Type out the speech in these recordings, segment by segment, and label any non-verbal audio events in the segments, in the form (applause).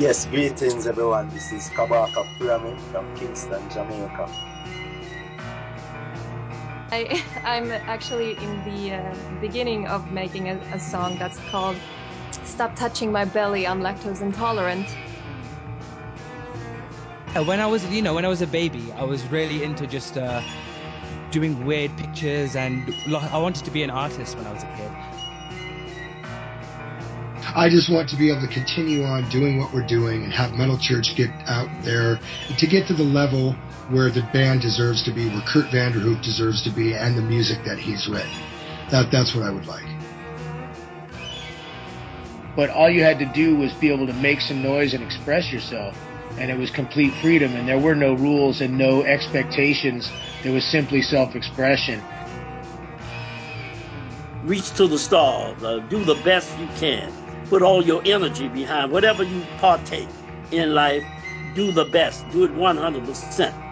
Yes, greetings everyone. This is Kabaka Pyramid from Kingston, Jamaica. I, I'm actually in the uh, beginning of making a, a song that's called Stop Touching My Belly, I'm Lactose Intolerant. Uh, When I was, you know, when I was a baby, I was really into just uh, doing weird pictures, and lo- I wanted to be an artist when I was a kid. I just want to be able to continue on doing what we're doing and have Metal Church get out there to get to the level where the band deserves to be, where Kurdt Vanderhoof deserves to be, and the music that he's written. That that's what I would like. but all you had to do was be able to make some noise and express yourself and it was complete freedom and there were no rules and no expectations there was simply self-expression reach to the stars, uh, do the best you can, put all your energy behind whatever you partake in life, do the best, do it 100%.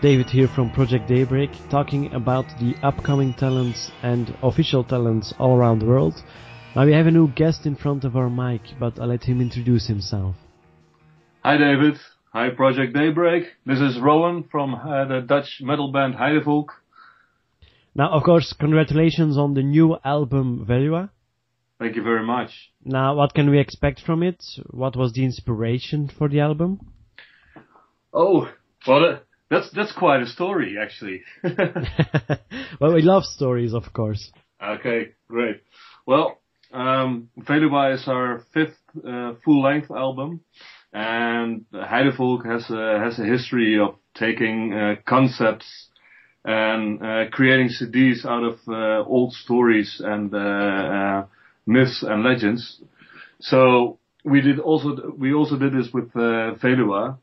David here from Project Daybreak, talking about the upcoming talents and official talents all around the world. Now we have a new guest in front of our mic, but I'll let him introduce himself. Hi David. Hi Project Daybreak. This is Rowan from uh, the Dutch metal band Heidevolk. Now, of course, congratulations on the new album Velua. Thank you very much. Now, what can we expect from it? What was the inspiration for the album? Oh, well, that, that's that's quite a story actually. (laughs) (laughs) well, we love stories, of course. okay, great. Well, um, Velua is our fifth uh, full-length album, and Heidevolk has a, has a history of taking uh, concepts and uh, creating CDs out of uh, old stories and uh, uh, myths and legends. So we did also we also did this with uh, Velua.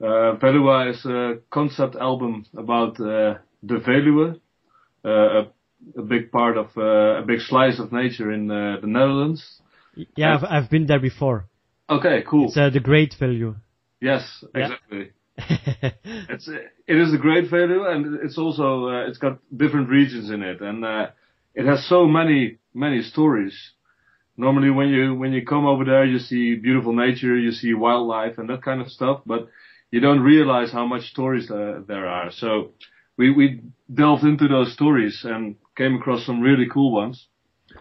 Uh, Velua is a concept album about uh, the Veluwe, uh, a, a big part of uh, a big slice of nature in uh, the Netherlands. Yeah, I've, I've been there before. Okay, cool. It's uh, the Great Value. Yes, Yeah. It's it is a great value, and it's also uh, it's got different regions in it, and uh, it has so many many stories. Normally, when you when you come over there, you see beautiful nature, you see wildlife, and that kind of stuff, but you don't realize how much stories uh, there are. So we we delved into those stories and came across some really cool ones.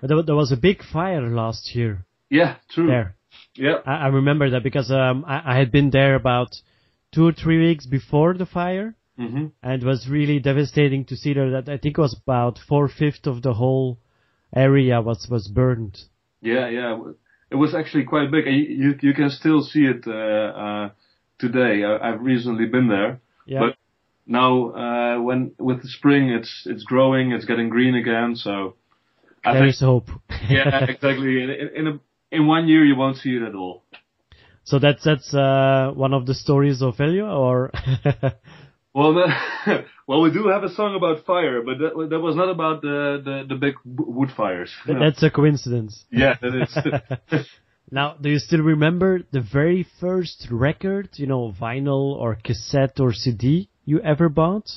There, there was a big fire last year Yeah, true. there. Yeah. I, I remember that because um, I, I had been there about two or three weeks before the fire, hmm and it was really devastating to see that I think it was about four fifths of the whole area was was burned. Yeah, yeah. It was actually quite big. and You you, can still see it uh, uh, today. I, I've recently been there, Yeah. but now uh, when with the spring, it's it's growing, it's getting green again. So I there think is hope. (laughs) yeah, exactly. In, in, in a in one year, you won't see it at all. So that's that's uh, one of the stories of Elio, or (laughs) Well, the, (laughs) well, we do have a song about fire, but that that was not about the the, the big wood fires. No. that's a coincidence. (laughs) Yeah, that is. Now, do you still remember the very first record, you know, vinyl or cassette or CD you ever bought?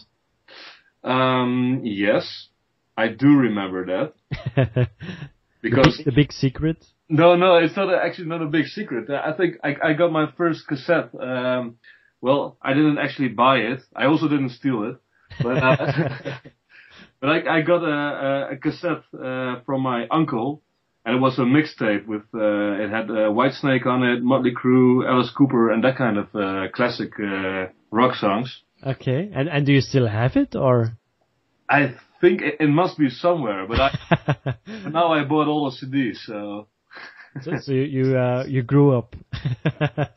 um, yes, I do remember that the, because big, the big secret. No, no, it's not a, actually not a big secret. I think I, I got my first cassette. Um, well, I didn't actually buy it. I also didn't steal it, but uh, (laughs) but I, I got a, a, cassette uh, from my uncle, and it was a mixtape with uh, it had uh, Whitesnake on it, Motley Crue, Alice Cooper, and that kind of uh, classic uh, rock songs. Okay, and and do you still have it, or? I think it, it must be somewhere, but I but (laughs) now I bought all the CDs, so. So, so you you, uh, you grew up. (laughs)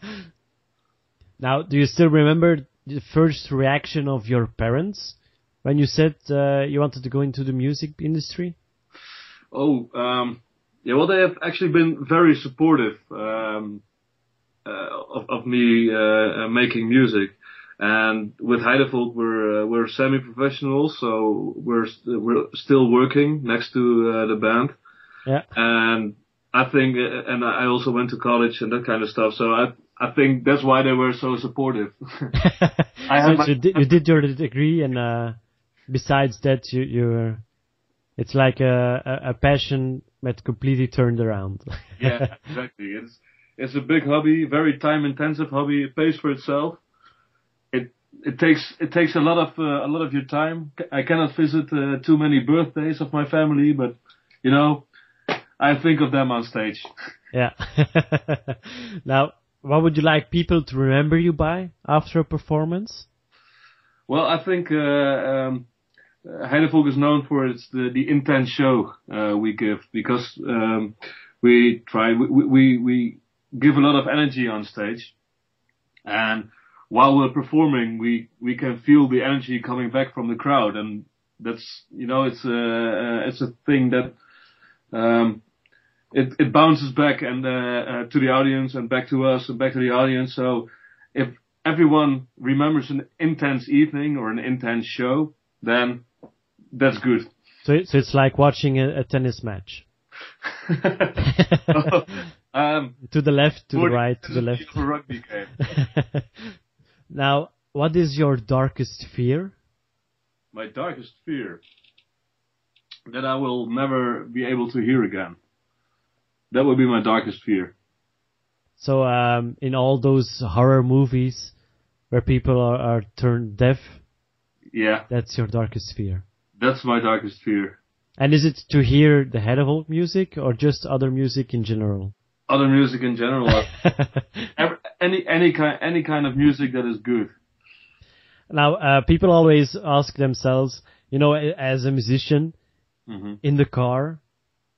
now, do you still remember the first reaction of your parents when you said uh, you wanted to go into the music industry? Oh, um, yeah. Well, they have actually been very supportive um, uh, of, of me uh, uh, making music, and with Heidevolk we're uh, we're semi-professional, so we're st- we're still working next to uh, the band, Yeah. and I think, uh, and I also went to college and that kind of stuff. So I I think that's why they were so supportive. (laughs) I so, my- so you, did, you did your degree, and uh, besides that, you you it's like a, a, a passion met completely turned around. (laughs) yeah, exactly. It's it's a big hobby, very time intensive hobby. It pays for itself. It it takes it takes a lot of uh, a lot of your time. I cannot visit uh, too many birthdays of my family, but you know, I think of them on stage. yeah. (laughs) now, what would you like people to remember you by after a performance? Well, I think uh, um, Heidevolk is known for its the, the intense show uh, we give because um, we try we, we we give a lot of energy on stage, and while we're performing, we we can feel the energy coming back from the crowd, and that's you know it's a it's a thing that um, it it bounces back and uh, uh, to the audience and back to us and back to the audience. So if everyone remembers an intense evening or an intense show, then that's good. So, so it's like watching a, a tennis match. (laughs) um, (laughs) to the left, to the right, to the left. rugby game. (laughs) now, what is your darkest fear? My darkest fear that I will never be able to hear again. That would be my darkest fear. So, um, in all those horror movies where people are, are turned deaf, yeah, that's your darkest fear. That's my darkest fear. And is it to hear the Heidevolk music or just other music in general? Other music in general. (laughs) Every, any any kind any kind of music that is good. Now, uh, people always ask themselves, you know, as a musician mm-hmm. in the car,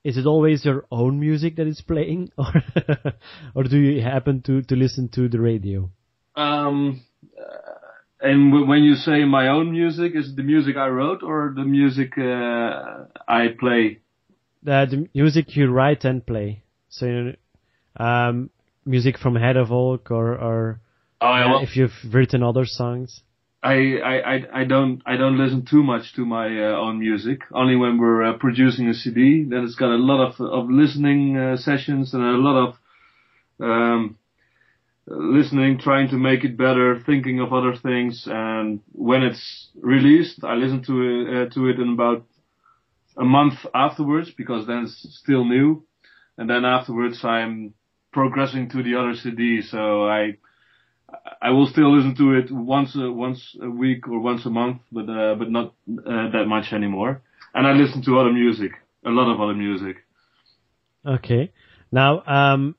is it always your own music that is playing, (laughs) or or do you happen to to listen to the radio? Um, and w- when you say my own music, is it the music I wrote or the music uh, I play? The, the music you write and play. So, um, music from Heidevolk or or oh, yeah, well, if you've written other songs. I, I, I don't I don't listen too much to my uh, own music. Only when we're uh, producing a CD, then it's got a lot of of listening uh, sessions and a lot of um, listening, trying to make it better, thinking of other things. And when it's released, I listen to it, uh, to it in about a month afterwards because then it's still new. And then afterwards, I'm progressing to the other CD. So I I will still listen to it once a, once a week or once a month, but uh, but not uh, that much anymore. And I listen to other music, a lot of other music. Okay. Now, um,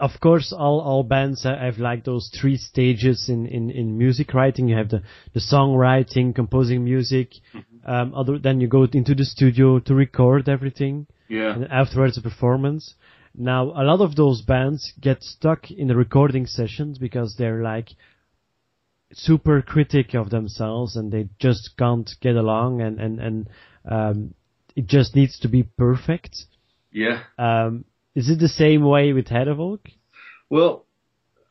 of course, all, all bands have like those three stages in, in, in music writing. You have the, the songwriting, composing music. Mm-hmm. Um, other, then you go into the studio to record everything. Yeah. And afterwards a performance. Now, a lot of those bands get stuck in the recording sessions because they're like super critic of themselves and they just can't get along and, and, and, um, it just needs to be perfect. Yeah. Um, is it the same way with Heidevolk? Well,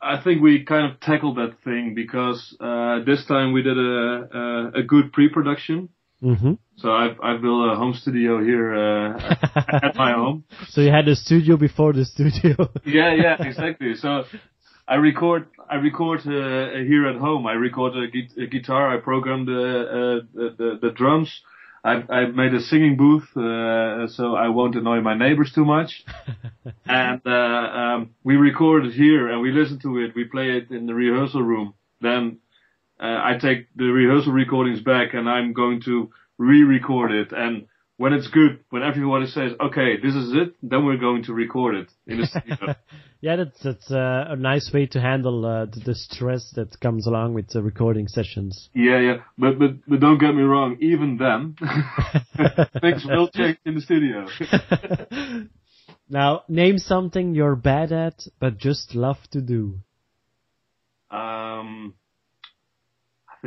I think we kind of tackled that thing because uh, this time we did a a, a good pre-production. Mm-hmm. So I've I've built a home studio here uh, at my home. (laughs) So you had a studio before the studio. (laughs) yeah, yeah, exactly. So I record I record uh, here at home. I record a, gu- a guitar. I program the, uh, the, the the drums. I've, I've made a singing booth, uh, so I won't annoy my neighbors too much. (laughs) and uh, um, we record it here, and we listen to it. We play it in the rehearsal room. Then uh, I take the rehearsal recordings back, and I'm going to re-record it. And when it's good, when everybody says, "Okay, this is it," then we're going to record it in the studio. (laughs) yeah, that's that's uh, a nice way to handle uh, the, the, stress that comes along with the recording sessions. Yeah, yeah, but but but don't get me wrong. Even then, (laughs) things will change in the studio. (laughs) now, name something you're bad at but just love to do. Um,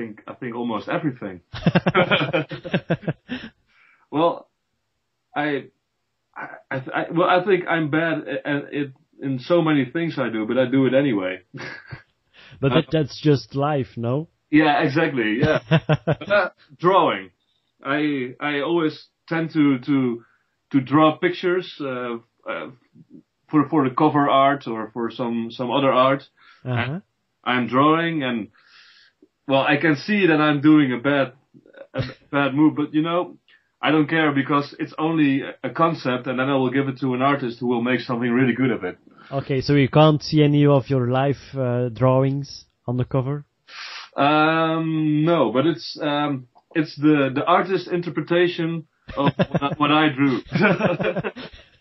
think I think almost everything. (laughs) (laughs) well, I, I, I, well, I think I'm bad at it in so many things I do, but I do it anyway. (laughs) but that, that's just life, no? Yeah, exactly. Yeah, uh, drawing. I I always tend to to to draw pictures uh, uh, for for the cover art or for some some other art. Uh-huh. I'm drawing and well, I can see that I'm doing a bad a bad move, but you know, I don't care because it's only a concept, and then I will give it to an artist who will make something really good of it. Okay, so you can't see any of your live uh, drawings on the cover. Um, no, but it's um, it's the the artist interpretation of (laughs) what, I, what I drew. (laughs)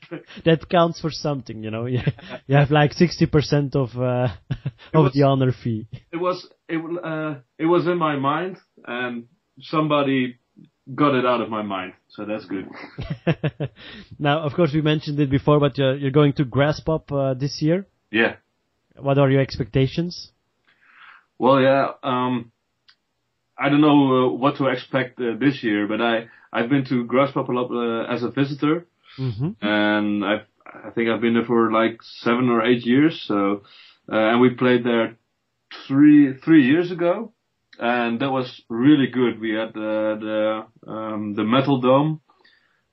(laughs) that counts for something, you know. You, (laughs) you have like sixty percent of uh, (laughs) of was- the honor fee. it was it uh, it was in my mind, and somebody got it out of my mind, so that's good. now, of course, we mentioned it before, but you're, you're going to Graspop uh, this year. Yeah. What are your expectations? Well, yeah. Um, I don't know uh, what to expect uh, this year, but I I've been to Graspop a lot uh, as a visitor, hmm and I've I think I've been there for like seven or eight years. So, uh, and we played there three three years ago, and that was really good. We had the the um, the metal dome,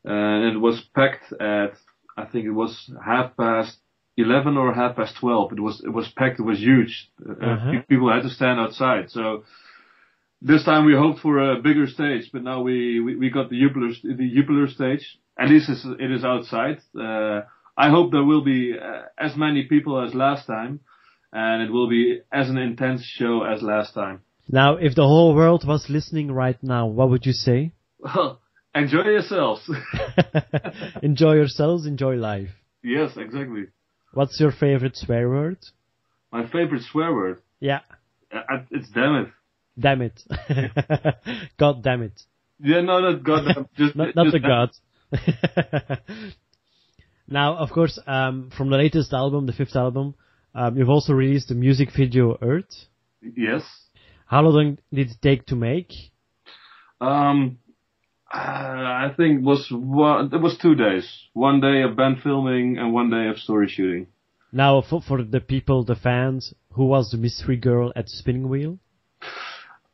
and it was packed at I think it was half past eleven or half past twelve. It was it was packed. It was huge. Uh, Uh-huh. pe- People had to stand outside. So. This time we hoped for a bigger stage, but now we, we, we got the Jupiler, the Jupiler stage. At least it's, it is outside. Uh, I hope there will be uh, as many people as last time, and it will be as an intense show as last time. Now, if the whole world was listening right now, what would you say? Well, (laughs) enjoy yourselves. (laughs) enjoy yourselves, enjoy life. yes, exactly. What's your favorite swear word? My favorite swear word. Yeah, Uh, it's damn it. damn it. (laughs) God damn it. Yeah, no, not goddamn. Just, Not, not just the God. (laughs) now, of course, um, from the latest album, the fifth album, um, you've also released the music video Earth. Yes. How long did it take to make? Um, uh, I think it was one. It was two days. One day of band filming and one day of story shooting. Now, for, for the people, the fans, who was the mystery girl at the spinning wheel?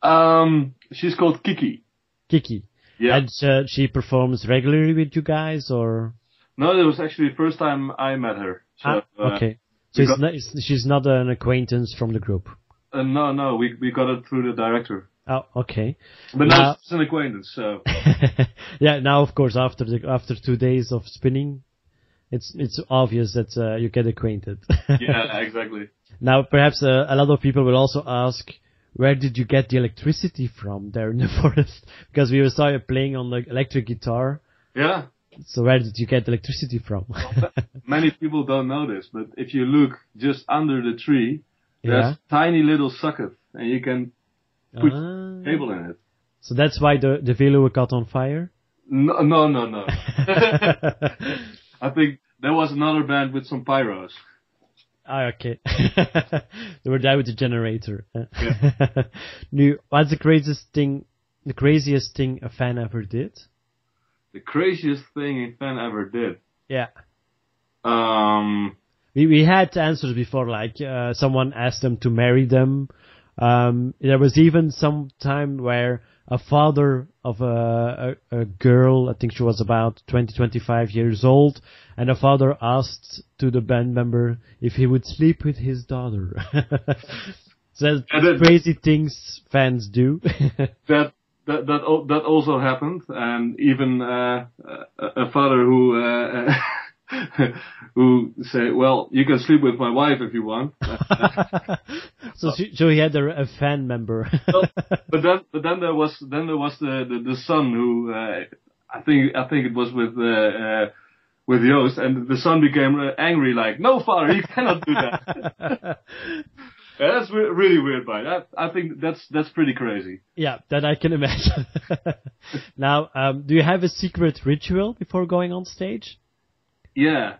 Um, she's called Kiki. Kiki. Yeah. And uh, she performs regularly with you guys, or? No, it was actually the first time I met her. So, Ah, uh, okay. So got- not, she's not an acquaintance from the group. Uh, no, no, we we got it through the director. Oh, okay. But Now- now it's an acquaintance. So (laughs) yeah, now of course after the after two days of spinning, it's it's obvious that uh, you get acquainted. (laughs) yeah, exactly. now perhaps uh, a lot of people will also ask, where did you get the electricity from there in the (laughs) forest? Because we saw you playing on the electric guitar. Yeah. So where did you get electricity from? Many people don't know this, but if you look just under the tree, there's yeah. a tiny little socket, and you can put Ah. cable in it. So that's why the the Veluwe caught on fire. No, no, no, no. (laughs) (laughs) I think there was another band with some pyros. Ah, okay. (laughs) they were there with the generator. (laughs) Yeah. nu, what's the craziest thing, the craziest thing a fan ever did? The craziest thing a fan ever did. Yeah. Um, We, we had answers before, like, uh, someone asked them to marry them. Um, there was even some time where a father of a, a, a girl, I think she was about 20, 25 years old, and a father asked to the band member if he would sleep with his daughter. so (laughs) that's that- crazy things fans do. (laughs) that that that that also happened, and even uh, a, a father who uh, (laughs) (laughs) who say, "Well, you can sleep with my wife if you want." (laughs) so, so he had a, a fan member. Well, (laughs) but then but then there was then there was the the, the son who uh, I think I think it was with uh, uh, with Joost, and the son became uh, angry, like, "No, father, you cannot do that." Yeah, that's re- really weird, but that, I think that's that's pretty crazy. Yeah, that I can imagine. now, um, do you have a secret ritual before going on stage? Yeah,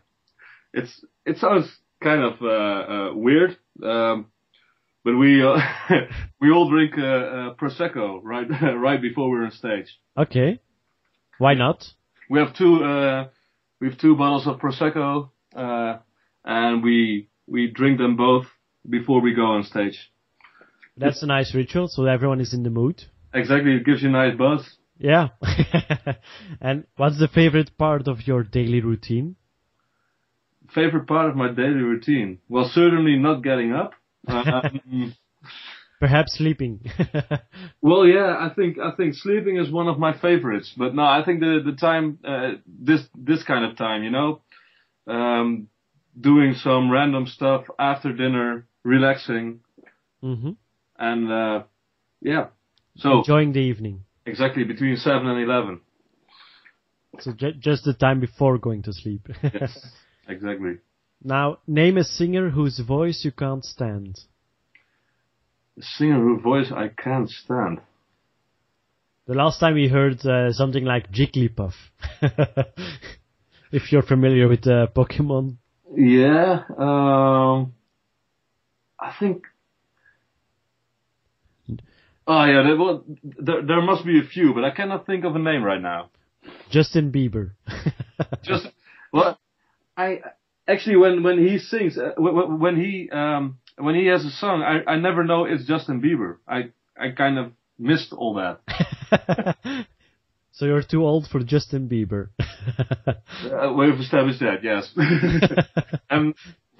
it's it sounds kind of uh, uh, weird, um, but we uh, (laughs) we all drink uh, uh, prosecco right (laughs) right before we're on stage. Okay. Why not? We have two uh, we have two bottles of prosecco, uh, and we we drink them both before we go on stage. That's a nice ritual, so everyone is in the mood. Exactly, it gives you a nice buzz. Yeah. (laughs) and what's the favorite part of your daily routine? Favorite part of my daily routine? Well, certainly not getting up. Um, (laughs) Perhaps sleeping. (laughs) Well, yeah, I think I think sleeping is one of my favorites. But no, I think the the time uh, this this kind of time, you know, um, doing some random stuff after dinner, relaxing, hmm and uh, yeah. So Enjoying the evening. exactly between seven and eleven. So ju- just the time before going to sleep. (laughs) Yes, exactly. now, name a singer whose voice you can't stand. A singer whose voice I can't stand. The last time we heard uh, something like Jigglypuff. (laughs) if you're familiar with uh, Pokemon. Yeah, um, I think. Oh yeah, there, well, there there must be a few, but I cannot think of a name right now. Justin Bieber. (laughs) Just well, I actually when when he sings uh, when, when he um when he has a song, I I never know it's Justin Bieber. I I kind of missed all that. (laughs) so you're too old for Justin Bieber. (laughs) Uh, we've established that, yes. (laughs) and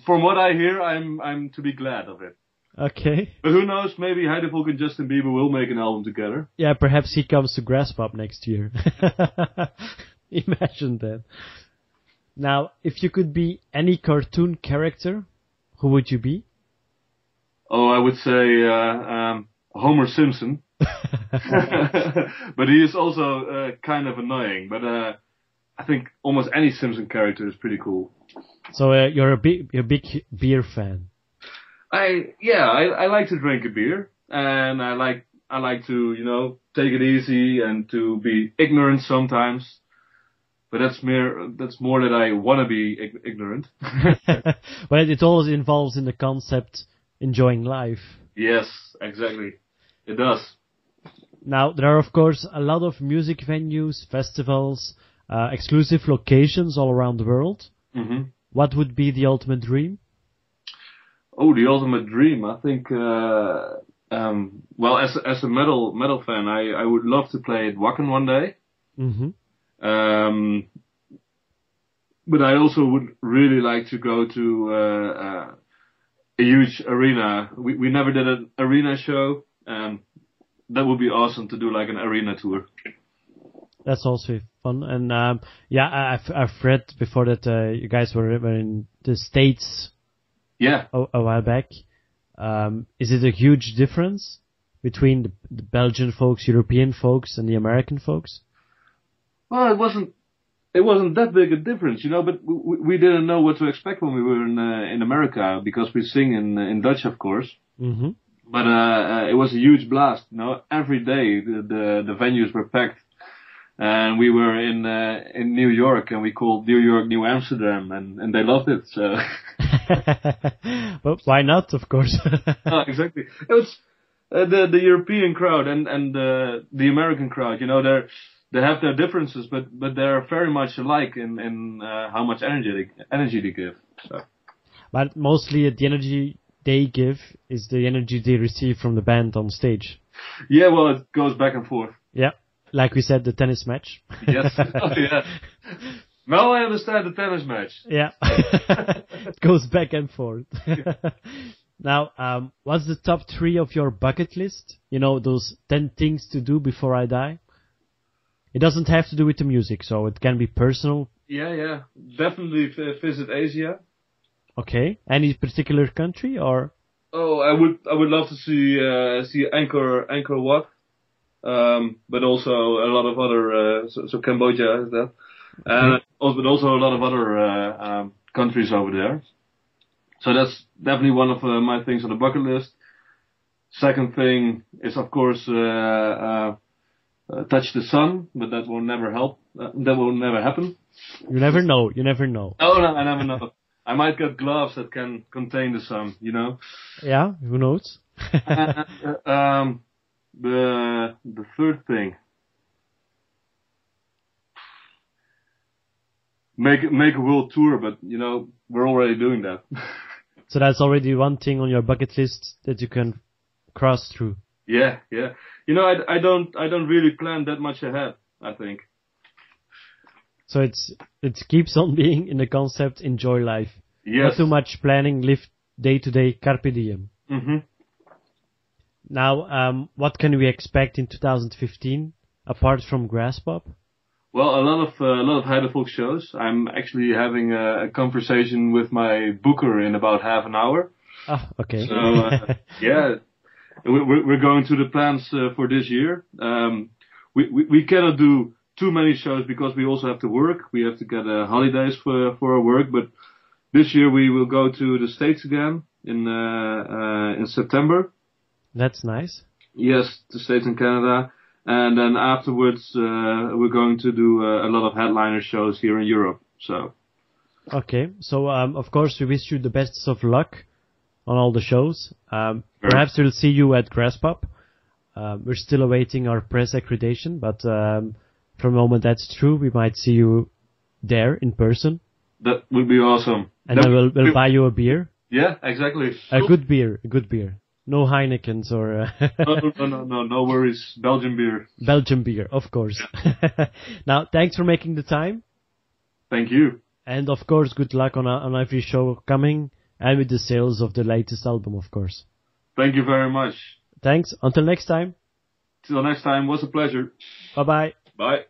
from what I hear, I'm I'm to be glad of it. okay. But who knows? Maybe Heidevolk and Justin Bieber will make an album together. Yeah, perhaps he comes to Graspop next year. Imagine that. Now, if you could be any cartoon character, who would you be? Oh, I would say uh, um, Homer Simpson. (laughs) (laughs) but he is also uh, kind of annoying. But uh, I think almost any Simpson character is pretty cool. So uh, you're a big, you're a big beer fan. I yeah, I, I like to drink a beer, and I like I like to you know take it easy and to be ignorant sometimes. But that's mere that's more that I want to be ig- ignorant. (laughs) well, it always involves in the concept enjoying life. yes, exactly. It does. Now, there are of course a lot of music venues, festivals, uh, exclusive locations all around the world. hmm What would be the ultimate dream? Oh, the ultimate dream. I think. Uh, um, well, as as a metal metal fan, I I would love to play at Wacken one day. hmm Um, but I also would really like to go to uh, uh, a huge arena. We we never did an arena show, and that would be awesome to do like an arena tour. That's also fun. And um, yeah, I've I've read before that uh, you guys were, were in the states Yeah, a, a while back. Um, is it a huge difference between the, the Belgian folks, European folks, and the American folks? Well, it wasn't. It wasn't that big a difference, you know, but we, we didn't know what to expect when we were in uh, in America because we sing in in Dutch, of course. hmm But uh, uh, it was a huge blast. You know, every day the the, the venues were packed, and we were in uh, in New York, and we called New York New Amsterdam, and and they loved it. So (laughs) but why not? Of course. (laughs) Oh, exactly, it was uh, the the European crowd and and uh, the American crowd. You know, they're they have their differences, but but they're very much alike in in uh, how much energy they, energy they give. So but mostly the energy they give is the energy they receive from the band on stage. yeah, well, it goes back and forth. Yeah, like we said, the tennis match. Yes, (laughs) oh, yeah. Now I understand the tennis match. Yeah. (laughs) it goes back and forth. (laughs) now, um, what's the top three of your bucket list? You know, those 10 things to do before I die? It doesn't have to do with the music, so it can be personal. Yeah, yeah, definitely visit Asia. Okay. Any particular country or? Oh, I would I would love to see uh, see Angkor Angkor Wat, um, but also a lot of other uh, so, so Cambodia is that, and also but also a lot of other uh, um, countries over there. So that's definitely one of uh, my things on the bucket list. Second thing is of course uh, touch the sun, but that will never help. Uh, that will never happen. You never know. You never know. Oh no, I never know. (laughs) I might get gloves that can contain the sun, you know. Yeah, who knows? (laughs) Uh, um, the the third thing. Make make a world tour, but you know we're already doing that. (laughs) so that's already one thing on your bucket list that you can cross through. Yeah, yeah. You know, I, I don't I don't really plan that much ahead. I think. So it's it keeps on (laughs) being in the concept enjoy life. Yes. Not too much planning, live day to day, carpe diem. hmm now, um, what can we expect in 2015 apart from Graspop? Well, a lot of uh, a lot of Heidevolk shows. I'm actually having a, a, conversation with my booker in about half an hour. Ah, okay. So uh, (laughs) yeah, we're, we're going to the plans uh, for this year. Um, we, cannot do too many shows because we also have to work. We have to get uh, holidays for for our work. But this year we will go to the states again in uh, uh, in September. That's nice. Yes, the states and Canada, and then afterwards uh, we're going to do uh, a lot of headliner shows here in Europe. So. Okay, so um, of course we wish you the best of luck on all the shows. Um, sure. Perhaps we'll see you at Graspop. Uh, we're still awaiting our press accreditation, but um, from the moment that's true, we might see you there in person. That would be awesome. And then we'll, we'll buy you a beer. Yeah, exactly. A good beer, a good beer. No Heinekens or. Uh (laughs) no, no, no, no, no worries. Belgian beer. Belgian beer, of course. Yeah. (laughs) now, thanks for making the time. Thank you. And of course, good luck on on every show coming and with the sales of the latest album, of course. Thank you very much. Thanks. Until next time. Till next time. Was a pleasure. Bye bye. Bye.